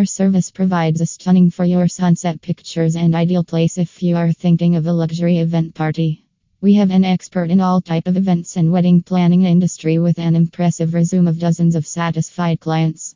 Our service provides a stunning for your sunset pictures and ideal place if you are thinking of a luxury event party. We have an expert in all type of events and wedding planning industry with an impressive resume of dozens of satisfied clients.